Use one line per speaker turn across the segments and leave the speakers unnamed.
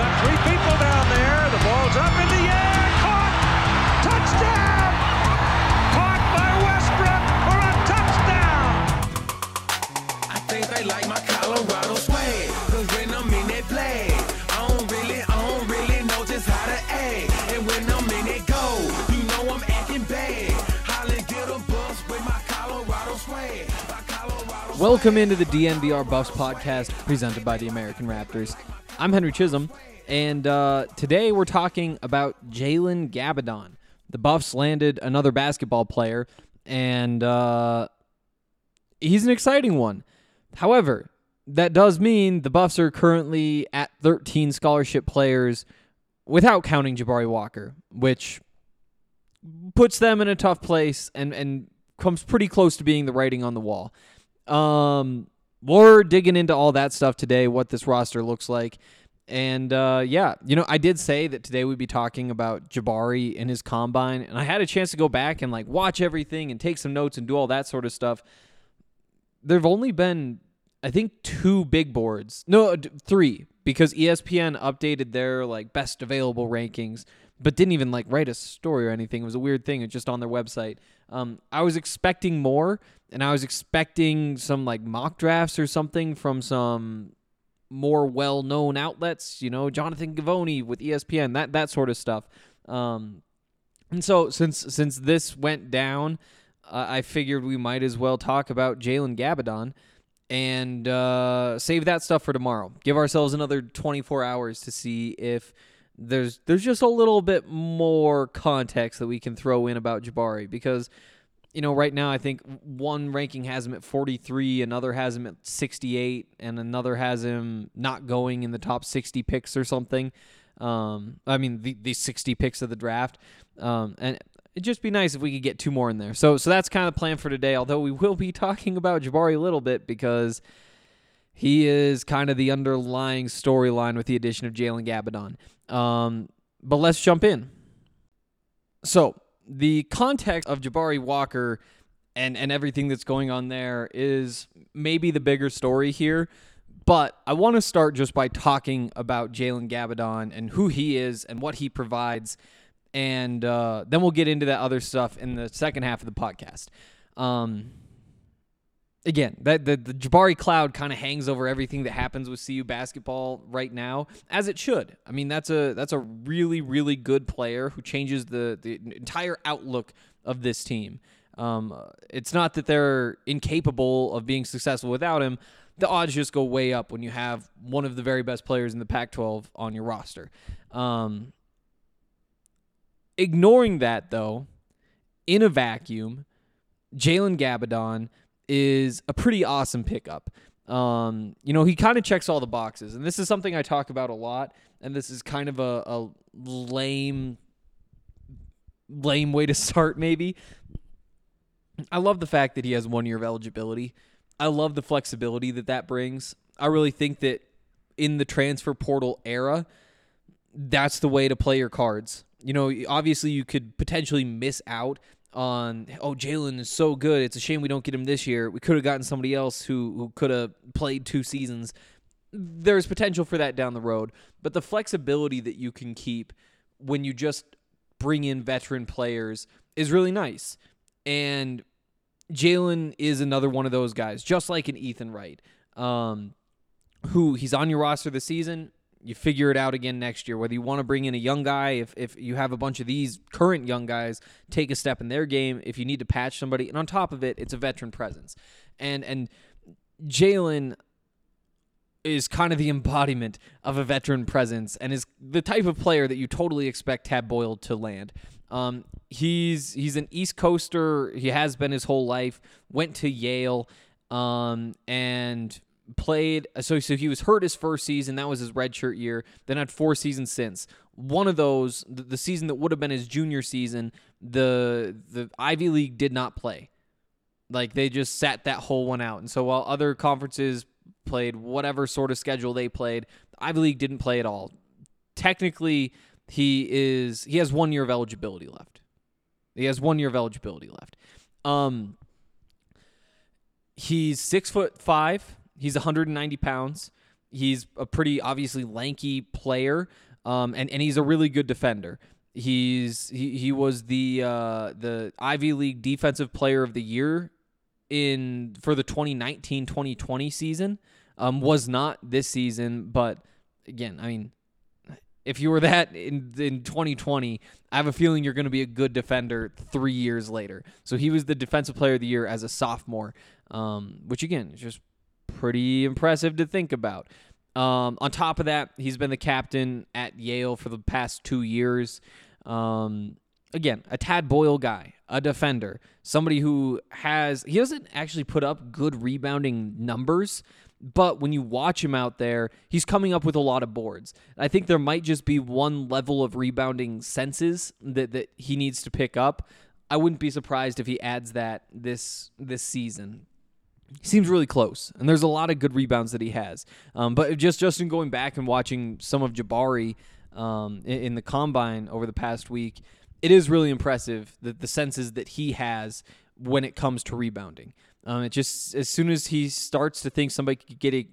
got three people down there. The ball's up in the air. Caught. Touchdown. Caught by Westbrook for a touchdown.
I think they like my Colorado swag. Cause when I'm in that play, I don't really, I don't really know just how to act. And when I'm in it go, you know I'm acting bad. Holly get a bus with my Colorado swag. My Colorado
Welcome into the DNVR Buffs podcast presented by the American Raptors. I'm Henry Chisholm, and uh, today we're talking about Jalen Gabbidon. The Buffs landed another basketball player, and uh, he's an exciting one. However, that does mean the Buffs are currently at 13 scholarship players without counting Jabari Walker, which puts them in a tough place and, and comes pretty close to being the writing on the wall. Um, we're digging into all that stuff today, what this roster looks like. And uh, yeah, you know, I did say that today we'd be talking about Jabari and his combine, and I had a chance to go back and like watch everything and take some notes and do all that sort of stuff. There've only been, I think, two big boards. No, three, because ESPN updated their like best available rankings, but didn't even like write a story or anything. It was a weird thing. It's just on their website. Um, I was expecting more, and I was expecting some like mock drafts or something from some more well-known outlets. You know, Jonathan Givony with ESPN, that that sort of stuff. Um, and so since since this went down, uh, I figured we might as well talk about Jalen Gabbidon and uh, save that stuff for tomorrow. Give ourselves another 24 hours to see if there's there's just a little bit more context that we can throw in about Jabari because you know right now I think one ranking has him at 43, another has him at 68, and another has him not going in the top 60 picks or something. Um, I mean the the 60 picks of the draft. Um, and it'd just be nice if we could get two more in there. So so that's kind of the plan for today. Although we will be talking about Jabari a little bit because he is kind of the underlying storyline with the addition of Jalen Gabbidon. Um, but let's jump in. So the context of Jabari Walker and and everything that's going on there is maybe the bigger story here. But I want to start just by talking about Jalen Gabbidon and who he is and what he provides, and uh, then we'll get into that other stuff in the second half of the podcast. Um, again, that the, the Jabari cloud kind of hangs over everything that happens with CU basketball right now, as it should. I mean, that's a that's a really really good player who changes the the entire outlook of this team. Um, it's not that they're incapable of being successful without him. The odds just go way up when you have one of the very best players in the Pac-12 on your roster. Um, ignoring that though, in a vacuum, Jalen Gabbidon is a pretty awesome pickup. Um, you know, he kind of checks all the boxes, and this is something I talk about a lot. And this is kind of a, a lame, lame way to start, maybe. I love the fact that he has one year of eligibility. I love the flexibility that that brings. I really think that in the transfer portal era, that's the way to play your cards. You know, obviously you could potentially miss out on oh Jalen is so good. It's a shame we don't get him this year. We could have gotten somebody else who who could have played two seasons. There's potential for that down the road, but the flexibility that you can keep when you just bring in veteran players is really nice. And Jalen is another one of those guys, just like an Ethan Wright, um, who he's on your roster this season. You figure it out again next year. Whether you want to bring in a young guy, if if you have a bunch of these current young guys take a step in their game, if you need to patch somebody, and on top of it, it's a veteran presence, and and Jalen is kind of the embodiment of a veteran presence and is the type of player that you totally expect Tad Boyle to land. Um, he's he's an East Coaster. He has been his whole life. Went to Yale. um, and played. So so he was hurt his first season. That was his redshirt year. Then had four seasons since. One of those, the, the season that would have been his junior season, the the Ivy League did not play. Like they just sat that whole one out. And so while other conferences played whatever sort of schedule they played, the Ivy League didn't play at all. Technically, he is he has one year of eligibility left. He has one year of eligibility left. Um, he's six foot five. He's 190 pounds. He's a pretty obviously lanky player, um, and and he's a really good defender. He's he, he was the uh, the Ivy League Defensive Player of the Year in for the 2019-2020 season. Um, was not this season, but again, I mean, if you were that in in 2020, I have a feeling you're going to be a good defender three years later. So he was the defensive player of the year as a sophomore, um, which again is just pretty impressive to think about. Um, on top of that, he's been the captain at Yale for the past two years. Um, again, a Tad Boyle guy, a defender, somebody who has he doesn't actually put up good rebounding numbers, but when you watch him out there, he's coming up with a lot of boards. I think there might just be one level of rebounding senses that, that he needs to pick up. I wouldn't be surprised if he adds that this this season. He seems really close, and there's a lot of good rebounds that he has. Um, but just just in going back and watching some of Jabari um, in, in the combine over the past week, it is really impressive that the senses that he has when it comes to rebounding. Um, it just as soon as he starts to think somebody could get a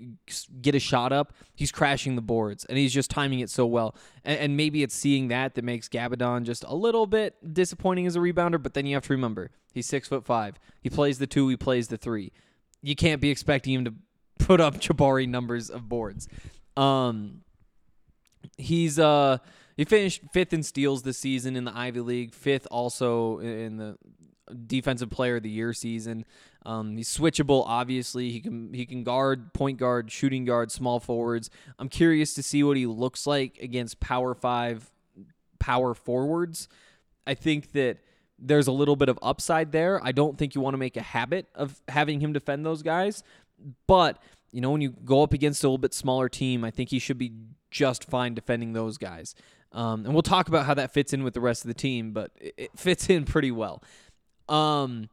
get a shot up, he's crashing the boards, and he's just timing it so well. And, and maybe it's seeing that that makes Gabbidon just a little bit disappointing as a rebounder. But then you have to remember he's six foot five. He plays the two. He plays the three. You can't be expecting him to put up Jabari numbers of boards. Um, he's uh he finished fifth in steals this season in the Ivy League, fifth also in the defensive player of the year season. Um, he's switchable, obviously. He can he can guard, point guard, shooting guard, small forwards. I'm curious to see what he looks like against power five, power forwards. I think that there's a little bit of upside there. I don't think you want to make a habit of having him defend those guys, but you know when you go up against a little bit smaller team, I think he should be just fine defending those guys. Um, and we'll talk about how that fits in with the rest of the team, but it, it fits in pretty well. Um,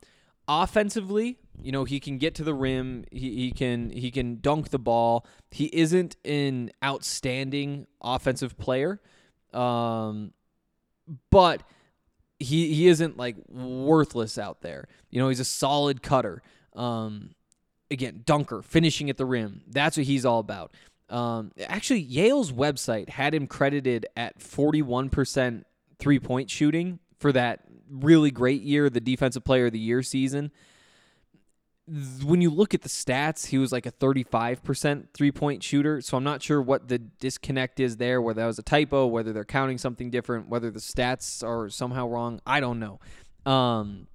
offensively, you know, he can get to the rim. He, he can he can dunk the ball. He isn't an outstanding offensive player, um, but he he isn't like worthless out there. You know, he's a solid cutter. Um, again, dunker, finishing at the rim. That's what he's all about. Um, actually, Yale's website had him credited at 41% three point shooting for that really great year, the defensive player of the year season. When you look at the stats, he was like a 35% three point shooter. So I'm not sure what the disconnect is there, whether that was a typo, whether they're counting something different, whether the stats are somehow wrong. I don't know. Um,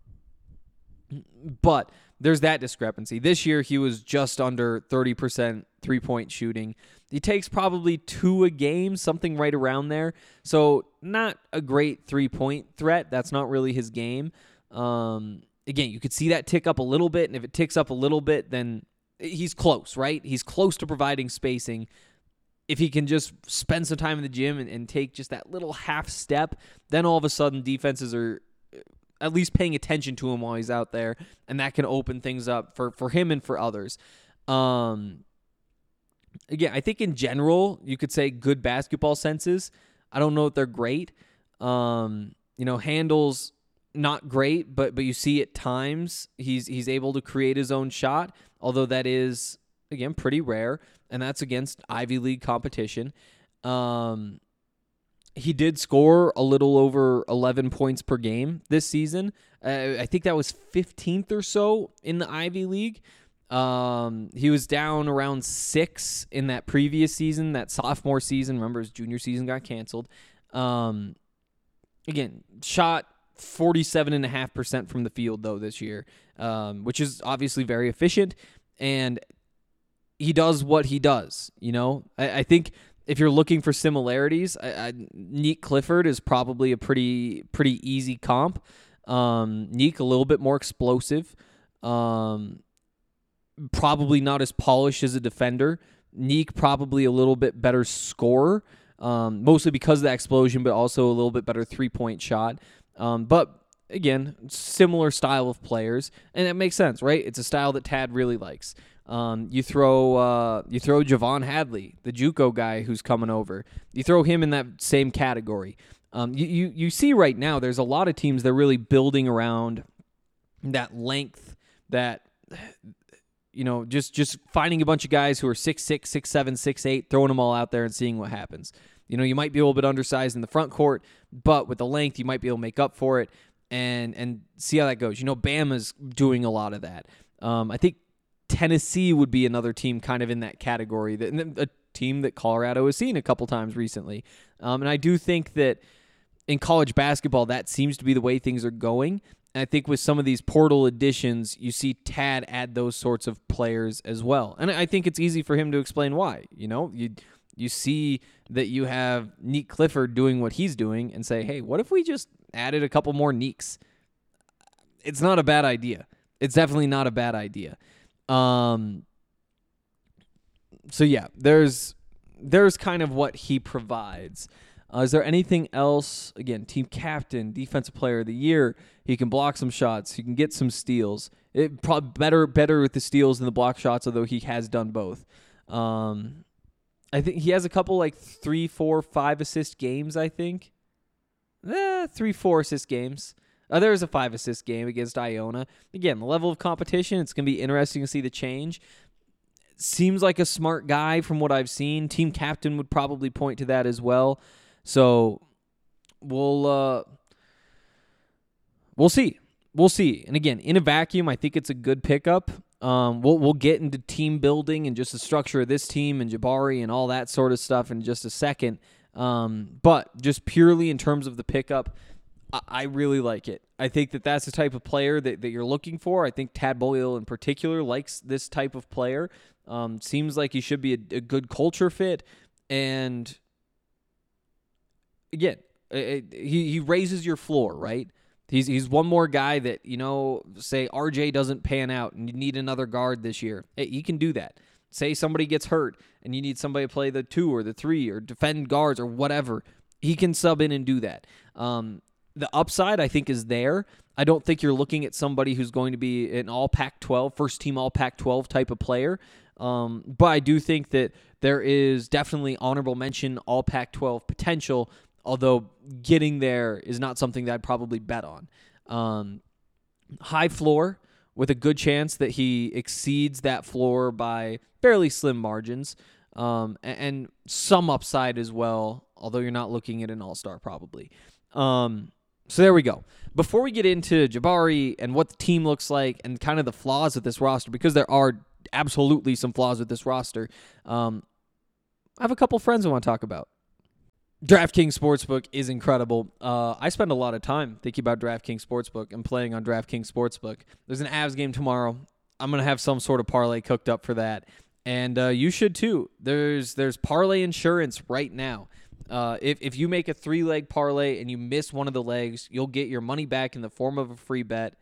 but there's that discrepancy. This year, he was just under 30% three point shooting. He takes probably two a game, something right around there. So, not a great three point threat. That's not really his game. Um, again, you could see that tick up a little bit. And if it ticks up a little bit, then he's close, right? He's close to providing spacing. If he can just spend some time in the gym and, and take just that little half step, then all of a sudden defenses are at least paying attention to him while he's out there, and that can open things up for for him and for others. Um, again, I think in general you could say good basketball senses. I don't know if they're great. Um, you know, handles not great, but but you see at times he's he's able to create his own shot, although that is again pretty rare, and that's against Ivy League competition. Um, he did score a little over 11 points per game this season. Uh, I think that was 15th or so in the Ivy League. Um, he was down around six in that previous season, that sophomore season. Remember, his junior season got canceled. Um, again, shot 47.5% from the field, though, this year, um, which is obviously very efficient. And he does what he does. You know, I, I think if you're looking for similarities, I, I, Nique Clifford is probably a pretty pretty easy comp. Um, Nique a little bit more explosive, um, probably not as polished as a defender. Nique probably a little bit better scorer, um, mostly because of the explosion, but also a little bit better three point shot. Um, but again, similar style of players, and it makes sense, right? It's a style that Tad really likes. Um, you throw uh, you throw J'Vonne Hadley, the JUCO guy who's coming over. You throw him in that same category. Um, you, you you see right now, there's a lot of teams that are really building around that length, that you know, just just finding a bunch of guys who are six six, six seven, six eight, throwing them all out there and seeing what happens. You know, you might be a little bit undersized in the front court, but with the length, you might be able to make up for it and and see how that goes. You know, Bama's doing a lot of that. Um, I think Tennessee would be another team kind of in that category. That a team that Colorado has seen a couple times recently, um, and I do think that in college basketball that seems to be the way things are going. And I think with some of these portal additions, you see Tad add those sorts of players as well, and I think it's easy for him to explain why. You know, you you see that you have Nique Clifford doing what he's doing, and say, hey, what if we just added a couple more Niques? It's not a bad idea. It's definitely not a bad idea. Um, so yeah, there's there's kind of what he provides. Uh, is there anything else? Again, team captain, defensive player of the year. He can block some shots. He can get some steals. It probably better better with the steals than the block shots, although he has done both. Um, I think he has a couple like three, four, five assist games. I think, eh, three, four assist games. Uh, there was a five assist game against Iona. Again, the level of competition, it's going to be interesting to see the change. Seems like a smart guy from what I've seen. Team captain would probably point to that as well. So we'll uh, we'll see. We'll see. And again, in a vacuum, I think it's a good pickup. Um, we'll we'll get into team building and just the structure of this team and Jabari and all that sort of stuff in just a second. Um, but just purely in terms of the pickup, I, I really like it. I think that that's the type of player that, that you're looking for. I think Tad Boyle in particular likes this type of player. Um, seems like he should be a, a good culture fit, and again, it, it, he he raises your floor, right? He's he's one more guy that you know. Say RJ doesn't pan out and you need another guard this year. Hey, he can do that. Say somebody gets hurt and you need somebody to play the two or the three or defend guards or whatever. He can sub in and do that. Um, the upside I think is there. I don't think you're looking at somebody who's going to be an all Pac 12, first team all Pac 12 type of player. Um, but I do think that there is definitely honorable mention all Pac 12 potential, although getting there is not something that I'd probably bet on. Um, high floor with a good chance that he exceeds that floor by fairly slim margins. Um, and, and some upside as well, although you're not looking at an all star probably. Um, so there we go. Before we get into Jabari and what the team looks like and kind of the flaws of this roster, because there are absolutely some flaws with this roster, um, I have a couple friends I want to talk about. DraftKings Sportsbook is incredible. Uh, I spend a lot of time thinking about DraftKings Sportsbook and playing on DraftKings Sportsbook. There's an Avs game tomorrow. I'm gonna have some sort of parlay cooked up for that, and uh, you should too. There's there's parlay insurance right now. Uh, if, if you make a three leg parlay and you miss one of the legs, you'll get your money back in the form of a free bet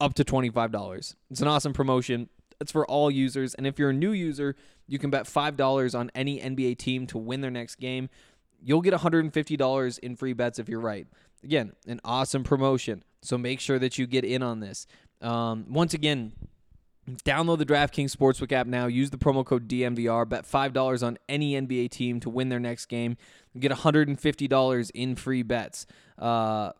up to $25. It's an awesome promotion. It's for all users. And if you're a new user, you can bet $5 on any NBA team to win their next game. You'll get $150 in free bets if you're right. Again, an awesome promotion. So make sure that you get in on this. Um, once again, Download the DraftKings Sportsbook app now. Use the promo code DNVR. Bet $5 on any NBA team to win their next game. Get $150 in free bets. Uh,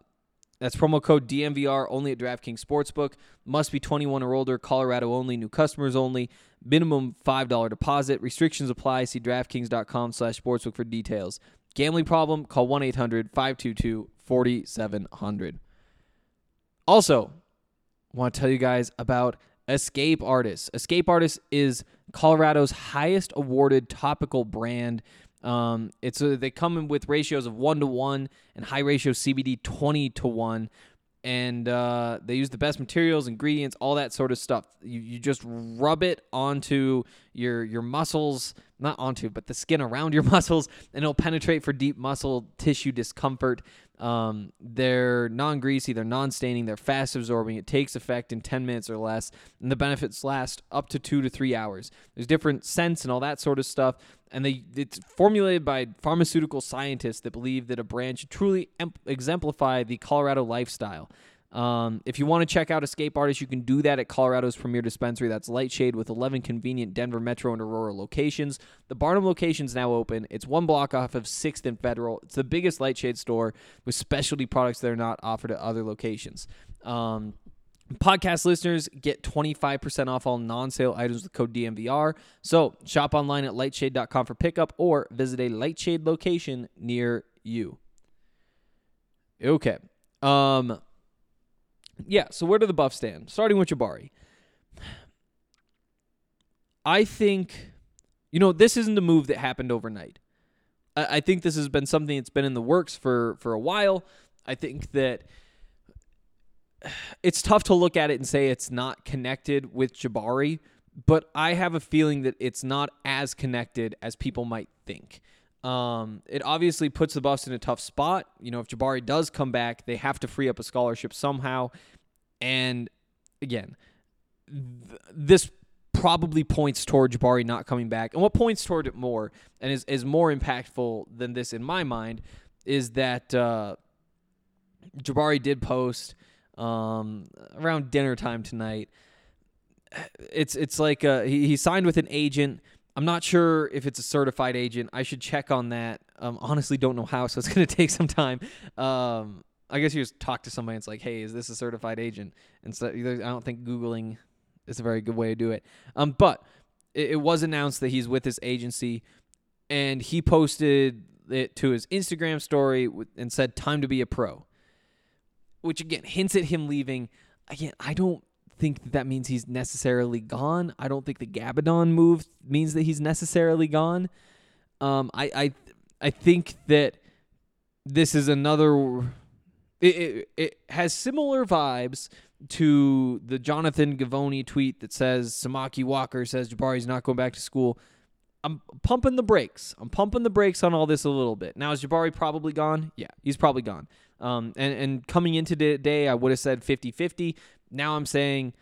that's promo code DNVR only at DraftKings Sportsbook. Must be 21 or older. Colorado only. New customers only. Minimum $5 deposit. Restrictions apply. See DraftKings.com slash sportsbook for details. Gambling problem? Call 1-800-522-4700. Also, want to tell you guys about Escape Artists. Escape Artists is Colorado's highest awarded topical brand. Um, it's a, they come in with ratios of one to one and high ratio CBD twenty to one, and uh, they use the best materials, ingredients, all that sort of stuff. You you just rub it onto your your muscles not onto, but the skin around your muscles, and it'll penetrate for deep muscle tissue discomfort. Um, they're non greasy, they're non staining, they're fast absorbing. It takes effect in 10 minutes or less, and the benefits last up to two to three hours. There's different scents and all that sort of stuff, and they it's formulated by pharmaceutical scientists that believe that a brand should truly em- exemplify the Colorado lifestyle. Um, if you want to check out Escape Artist, you can do that at Colorado's premier dispensary. That's Lightshade with 11 convenient Denver Metro and Aurora locations. The Barnum location is now open. It's one block off of 6th and Federal. It's the biggest Lightshade store with specialty products that are not offered at other locations. Um, Podcast listeners get 25% off all non sale items with code DNVR. So shop online at lightshade.com for pickup or visit a Lightshade location near you. Okay. Um, yeah, so where do the buffs stand? Starting with Jabari. I think, you know, this isn't a move that happened overnight. I, I think this has been something that's been in the works for for a while. I think that it's tough to look at it and say it's not connected with Jabari, but I have a feeling that it's not as connected as people might think. Um, it obviously puts the Buffs in a tough spot. You know, if Jabari does come back, they have to free up a scholarship somehow. And again, th- this probably points toward Jabari not coming back. And what points toward it more and is, is more impactful than this in my mind is that uh, Jabari did post um, around dinner time tonight. It's it's like uh, he, he signed with an agent. I'm not sure if it's a certified agent. I should check on that. Um, honestly, don't know how, so it's going to take some time. Um, I guess you just talk to somebody. And it's like, hey, is this a certified agent? And so I don't think googling is a very good way to do it. Um, but it, it was announced that he's with this agency, and he posted it to his Instagram story and said, "Time to be a pro," which again hints at him leaving. Again, I don't think that, that means he's necessarily gone. I don't think the Gabbidon move means that he's necessarily gone. Um, I I I think that this is another. It, it, it has similar vibes to the Jonathan Givony tweet that says Samaki Walker says Jabari's not going back to school. I'm pumping the brakes. I'm pumping the brakes on all this a little bit. Now is Jabari probably gone? Yeah, he's probably gone. Um, and and coming into today, I would have said 50-50. Now I'm saying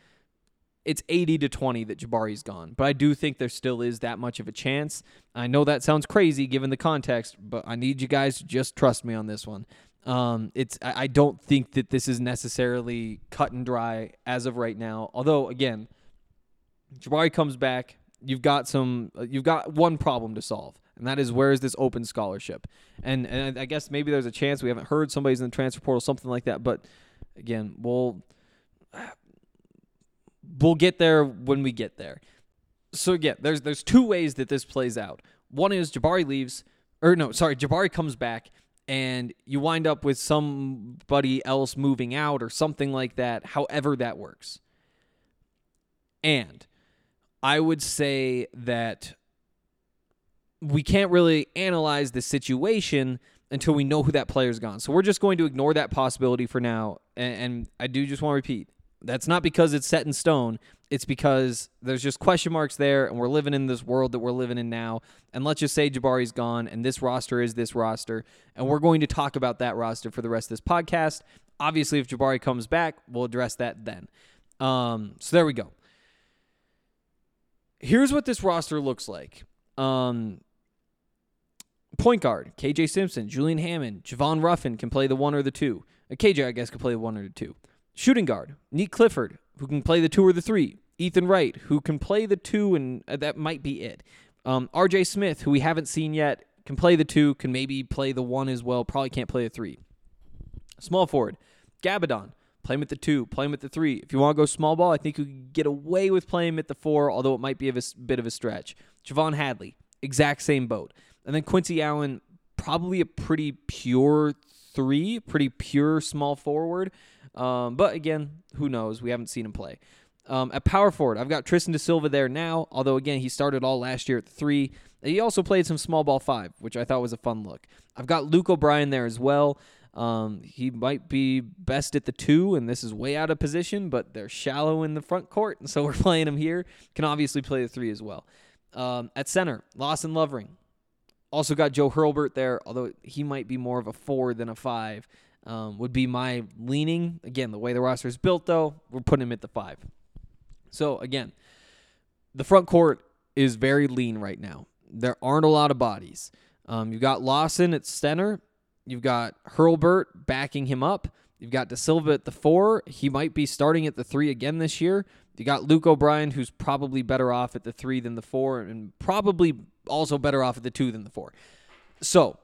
it's 80 to 20 that Jabari's gone. But I do think there still is that much of a chance. I know that sounds crazy given the context, but I need you guys to just trust me on this one. Um, it's I I don't think that this is necessarily cut and dry as of right now. Although again, Jabari comes back, you've got some uh, you've got one problem to solve. And that is where is this open scholarship? And and I guess maybe there's a chance we haven't heard somebody's in the transfer portal, something like that. But again, we'll we'll get there when we get there. So again, there's there's two ways that this plays out. One is Jabari leaves, or no, sorry, Jabari comes back, and you wind up with somebody else moving out or something like that. However, that works. And I would say that we can't really analyze the situation until we know who that player's gone. So we're just going to ignore that possibility for now. And, and I do just want to repeat that's not because it's set in stone. It's because there's just question marks there, and we're living in this world that we're living in now. And let's just say Jabari's gone, and this roster is this roster, and we're going to talk about that roster for the rest of this podcast. Obviously, if Jabari comes back, we'll address that then. Um, so there we go. Here's what this roster looks like. Um, point guard, KJ Simpson, Julian Hammond, Javon Ruffin can play the one or the two. Uh, KJ, I guess, can play the one or the two. Shooting guard, Nique Clifford, who can play the two or the three. Ethan Wright, who can play the two, and uh, that might be it. Um, RJ Smith, who we haven't seen yet, can play the two, can maybe play the one as well. Probably can't play the three. Small forward, Gabbidon, play him at the two, play him at the three. If you want to go small ball, I think you could get away with playing him at the four, although it might be a bit of a stretch. J'Vonne Hadley, exact same boat. And then Quincy Allen, probably a pretty pure three, pretty pure small forward. Um, but again, who knows? We haven't seen him play. Um, at power forward, I've got Tristan De Silva there now, although again, he started all last year at three. He also played some small ball five, which I thought was a fun look. I've got Luke O'Brien there as well. Um, he might be best at the two, and this is way out of position, but they're shallow in the front court, and so we're playing him here. Can obviously play the three as well. Um, at center, Lawson Lovering. Also got Joe Hurlbert there, although he might be more of a four than a five. Um, would be my leaning. Again, the way the roster is built, though, we're putting him at the five. So again, the front court is very lean right now. There aren't a lot of bodies. Um, you've got Lawson at center. You've got Hurlbert backing him up. You've got Da Silva at the four. He might be starting at the three again this year. You got Luke O'Brien, who's probably better off at the three than the four, and probably also better off at the two than the four. So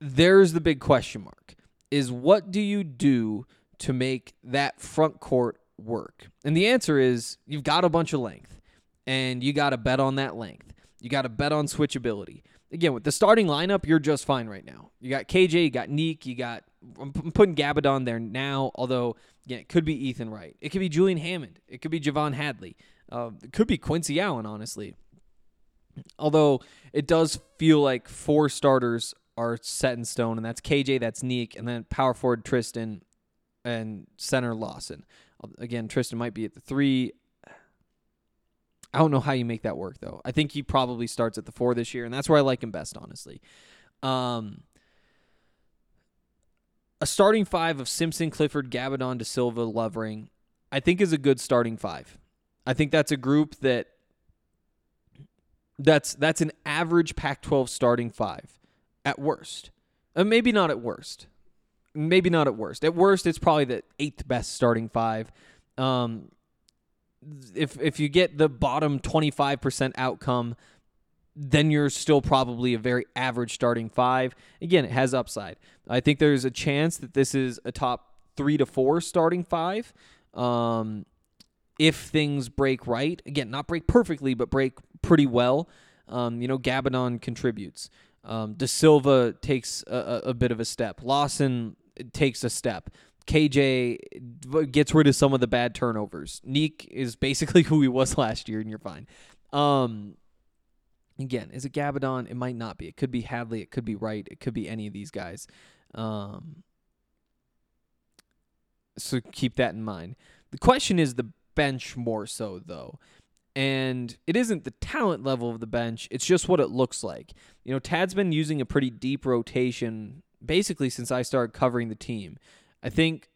there's the big question mark is what do you do to make that front court work? And the answer is you've got a bunch of length and you got to bet on that length. You got to bet on switchability. Again, with the starting lineup, you're just fine right now. You got KJ, you got Nique, you got I'm putting Gabbidon there now, although again, it could be Ethan Wright. It could be Julian Hammond. It could be J'Vonne Hadley. Uh, it could be Quincy Allen, honestly. Although it does feel like four starters are set in stone, and that's KJ, that's Nique, and then power forward Tristan and center Lawson. Again, Tristan might be at the three. I don't know how you make that work though. I think he probably starts at the four this year, and that's where I like him best, honestly. Um, a starting five of Simpson, Clifford, Gabbidon, De Silva, Lovering, I think is a good starting five. I think that's a group that that's that's an average Pac-12 starting five at worst. Uh, maybe not at worst. Maybe not at worst. At worst, it's probably the eighth best starting five. Um, if if you get the bottom 25% outcome, then you're still probably a very average starting five. Again, it has upside. I think there's a chance that this is a top three to four starting five. Um, if things break right, again, not break perfectly, but break pretty well. Um, you know, Gabbidon contributes. Um, De Silva takes a, a, bit of a step. Lawson takes a step. KJ gets rid of some of the bad turnovers. Nique is basically who he was last year, and you're fine. Um, again, is it Gabbidon? It might not be. It could be Hadley. It could be Wright. It could be any of these guys. Um, so keep that in mind. The question is the bench more so, though. And it isn't the talent level of the bench, it's just what it looks like. You know, Tad's been using a pretty deep rotation basically since I started covering the team. I think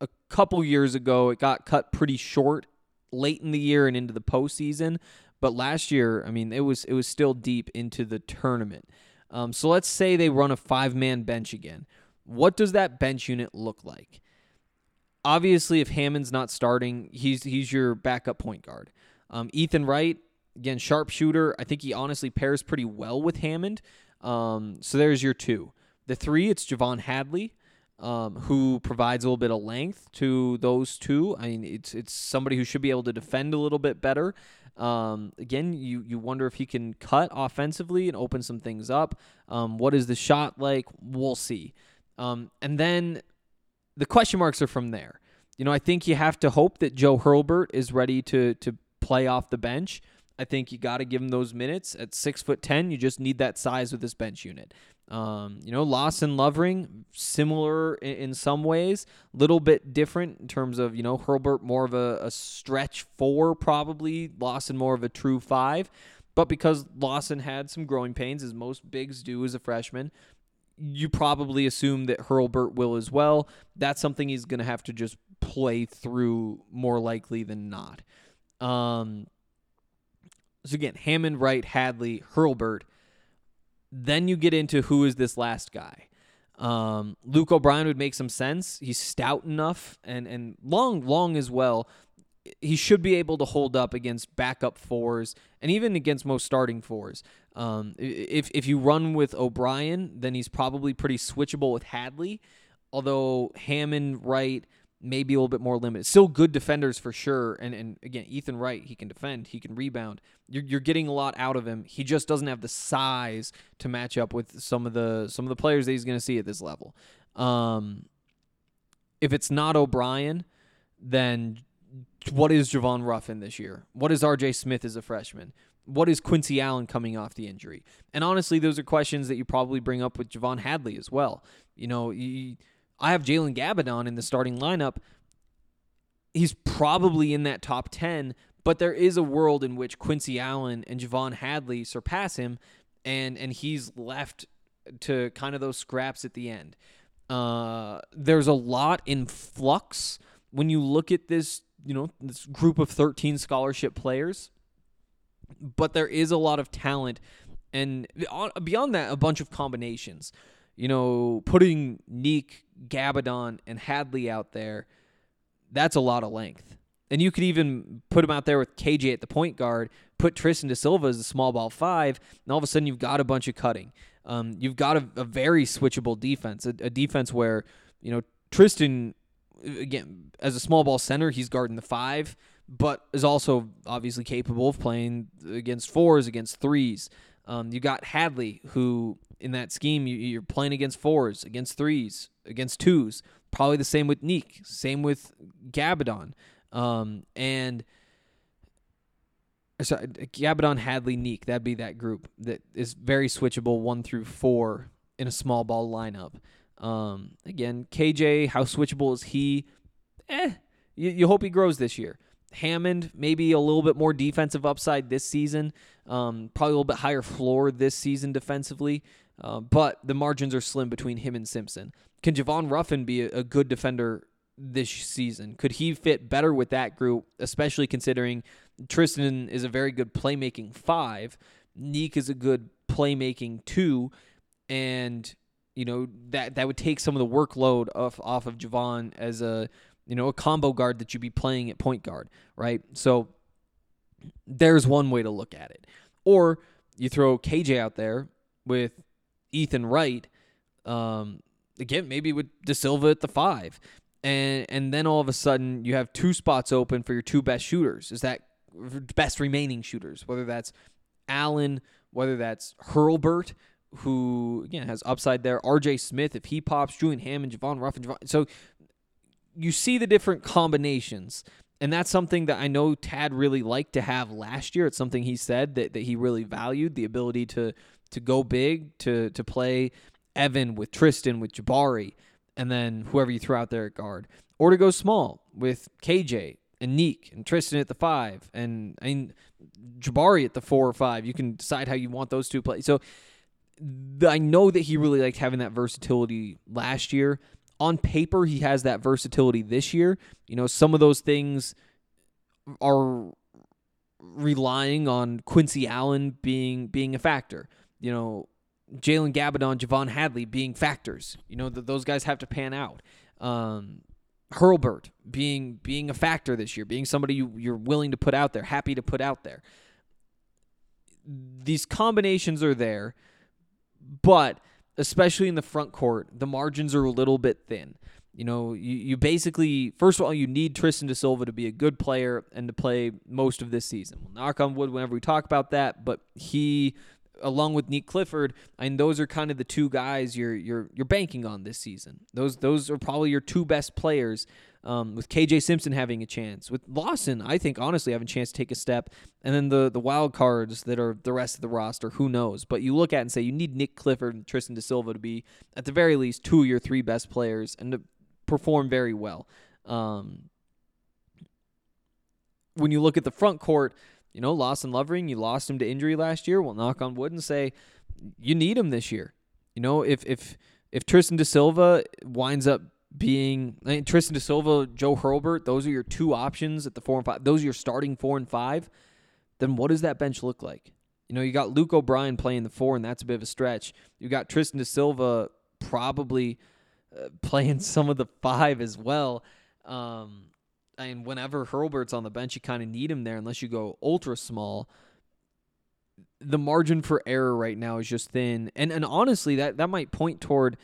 a couple years ago it got cut pretty short late in the year and into the postseason. But last year, I mean, it was it was still deep into the tournament. Um, so let's say they run a five man bench again. What does that bench unit look like? Obviously, if Hammond's not starting, he's he's your backup point guard. Um, Ethan Wright, again, sharpshooter. I think he honestly pairs pretty well with Hammond. Um, so there's your two. The three, it's J'Vonne Hadley, um, who provides a little bit of length to those two. I mean, it's it's somebody who should be able to defend a little bit better. Um, again, you you wonder if he can cut offensively and open some things up. Um, what is the shot like? We'll see. Um, and then the question marks are from there. You know, I think you have to hope that Joe Hurlbert is ready to to play off the bench. I think you got to give him those minutes at six foot ten. You just need that size with this bench unit. Um, you know, Lawson Lovering, similar in, in, some ways, little bit different in terms of you know Hurlbert more of a, a stretch four probably, Lawson more of a true five. But because Lawson had some growing pains, as most bigs do as a freshman, you probably assume that Hurlbert will as well. That's something he's going to have to just play through more likely than not. Um, so again, Hammond, Wright, Hadley, Hurlbert. Then you get into who is this last guy. Um, Luke O'Brien would make some sense. He's stout enough and and long, long as well. He should be able to hold up against backup fours and even against most starting fours. Um, if if you run with O'Brien, then he's probably pretty switchable with Hadley. Although Hammond, Wright, maybe a little bit more limited. Still good defenders for sure. And and again, Ethan Wright, he can defend, he can rebound. You're you're getting a lot out of him. He just doesn't have the size to match up with some of the some of the players that he's going to see at this level. Um, if it's not O'Brien, then what is Javon Ruffin this year? What is RJ Smith as a freshman? What is Quincy Allen coming off the injury? And honestly, those are questions that you probably bring up with J'Vonne Hadley as well. You know, you, I have Jalen Gabbidon in the starting lineup. He's probably in that top 10, But there is a world in which Quincy Allen and J'Vonne Hadley surpass him, and and he's left to kind of those scraps at the end. Uh, there's a lot in flux when you look at this, you know, this group of 13 scholarship players. But there is a lot of talent, and beyond that, a bunch of combinations. You know, putting Nique, Gabbidon, and Hadley out there, that's a lot of length. And you could even put him out there with KJ at the point guard, put Tristan De Silva as a small ball five, and all of a sudden you've got a bunch of cutting. Um, you've got a, a, very switchable defense, a, a defense where you know Tristan again as a small ball center, he's guarding the five, but is also obviously capable of playing against fours, against threes. Um, you got Hadley, who in that scheme you, you're playing against fours, against threes, against twos. Probably the same with Nique, same with Gabbidon. Um, and sorry, Gabbidon, Hadley, Nique. That'd be that group that is very switchable, one through four in a small ball lineup. Um, again, KJ, how switchable is he? Eh, you, you hope he grows this year. Hammond, maybe a little bit more defensive upside this season. Um, probably a little bit higher floor this season defensively. Uh, but the margins are slim between him and Simpson. Can Javon Ruffin be a, a good defender this season? Could he fit better with that group, especially considering Tristan is a very good playmaking five, Nique is a good playmaking two, and you know that that would take some of the workload off off of Javon as a you know a combo guard that you'd be playing at point guard, right? So there's one way to look at it, or you throw KJ out there with Ethan Wright. Um, again, maybe with De Silva at the five and and then all of a sudden you have two spots open for your two best shooters. Is that best remaining shooters? Whether that's Allen, whether that's Hurlbert, who again has upside there. R.J. Smith, if he pops, Julian Hammond, Javon Ruffin, Javon. So you see the different combinations. And that's something that I know Tad really liked to have last year. It's something he said that, that he really valued the ability to to go big, to to play Evan with Tristan, with Jabari, and then whoever you throw out there at guard, or to go small with KJ and Nique and Tristan at the five, and I mean Jabari at the four or five. You can decide how you want those two play. So I know that he really liked having that versatility last year. On paper, he has that versatility this year. You know, some of those things are relying on Quincy Allen being being a factor. You know, Jalen Gabbidon, J'Vonne Hadley being factors. You know, that those guys have to pan out. Um, Hurlbert being being a factor this year, being somebody you, you're willing to put out there, happy to put out there. These combinations are there, but especially in the front court, the margins are a little bit thin. You know, you, you basically, first of all, you need Tristan da Silva to be a good player and to play most of this season. We'll knock on wood whenever we talk about that, but he along with Nique Clifford, and those are kind of the two guys you're you're you're banking on this season. Those those are probably your two best players. Um, with KJ Simpson having a chance, with Lawson, I think honestly having a chance to take a step, and then the the wild cards that are the rest of the roster, who knows? But you look at and say you need Nique Clifford and Tristan da Silva to be at the very least two of your three best players and to perform very well. Um, when you look at the front court, you know, Lawson Lovering, you lost him to injury last year. We'll knock on wood and say you need him this year. You know, if if if Tristan De Silva winds up being I mean, Tristan De Silva, Joe Hurlbert, those are your two options at the four and five. Those are your starting four and five. Then what does that bench look like? You know, you got Luke O'Brien playing the four, and that's a bit of a stretch. You got Tristan De Silva probably uh, playing some of the five as well. Um, Mean, whenever Hurlbert's on the bench, you kind of need him there unless you go ultra small. The margin for error right now is just thin, and and honestly, that that might point toward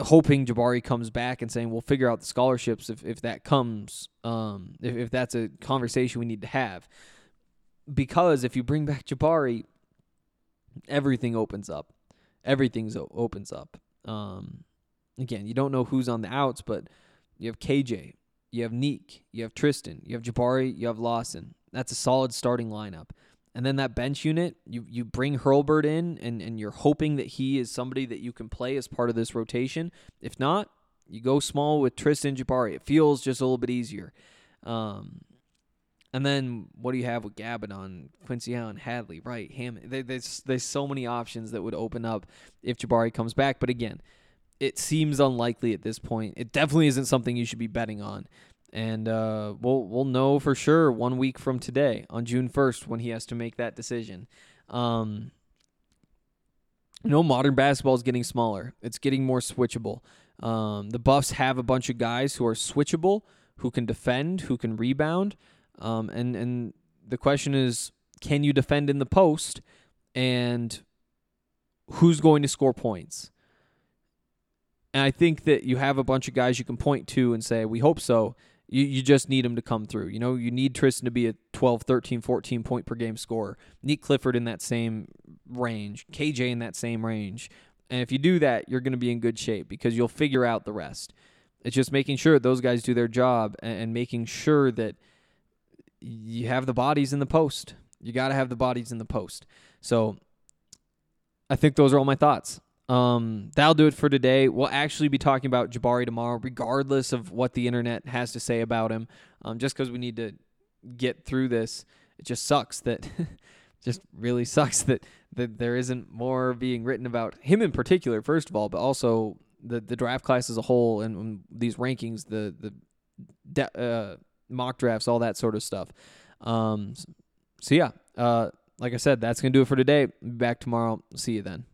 hoping Jabari comes back and saying we'll figure out the scholarships if if that comes, um, if if that's a conversation we need to have, because if you bring back Jabari, everything opens up, everything's opens up. Um, again, you don't know who's on the outs, but you have KJ, you have Nique, you have Tristan, you have Jabari, you have Lawson. That's a solid starting lineup. And then that bench unit, you you bring Hurlbert in and, and you're hoping that he is somebody that you can play as part of this rotation. If not, you go small with Tristan Jabari. It feels just a little bit easier. Um, And then what do you have with Gabbidon, Quincy Allen, Hadley, right? Hammond. There's there's so many options that would open up if Jabari comes back. But again, it seems unlikely at this point. It definitely isn't something you should be betting on. And uh, we'll we'll know for sure one week from today, on June first, when he has to make that decision. Um, you know, modern basketball is getting smaller. It's getting more switchable. Um, the Buffs have a bunch of guys who are switchable, who can defend, who can rebound. Um, and and the question is, can you defend in the post? And who's going to score points? And I think that you have a bunch of guys you can point to and say, we hope so. You, you just need them to come through. You know, you need Tristan to be a 12, 13, 14 point per game scorer. Need Clifford in that same range, KJ in that same range. And if you do that, you're going to be in good shape because you'll figure out the rest. It's just making sure those guys do their job and, and making sure that you have the bodies in the post. You got to have the bodies in the post. So I think those are all my thoughts. Um, that'll do it for today. We'll actually be talking about Jabari tomorrow, regardless of what the internet has to say about him. Um, just because we need to get through this, it just sucks that, just really sucks that that there isn't more being written about him in particular. First of all, but also the the draft class as a whole and, these rankings, the the de- uh, mock drafts, all that sort of stuff. Um, so yeah, uh, like I said, that's gonna do it for today. Back tomorrow. See you then.